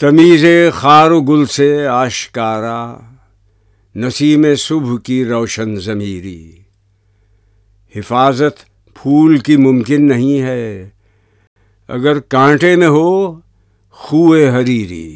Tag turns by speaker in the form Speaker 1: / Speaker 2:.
Speaker 1: تمیز خار و گل سے آشکارا، نسیم صبح کی روشن ضمیری۔ حفاظت پھول کی ممکن نہیں ہے، اگر کانٹے میں ہو خوئے حریری۔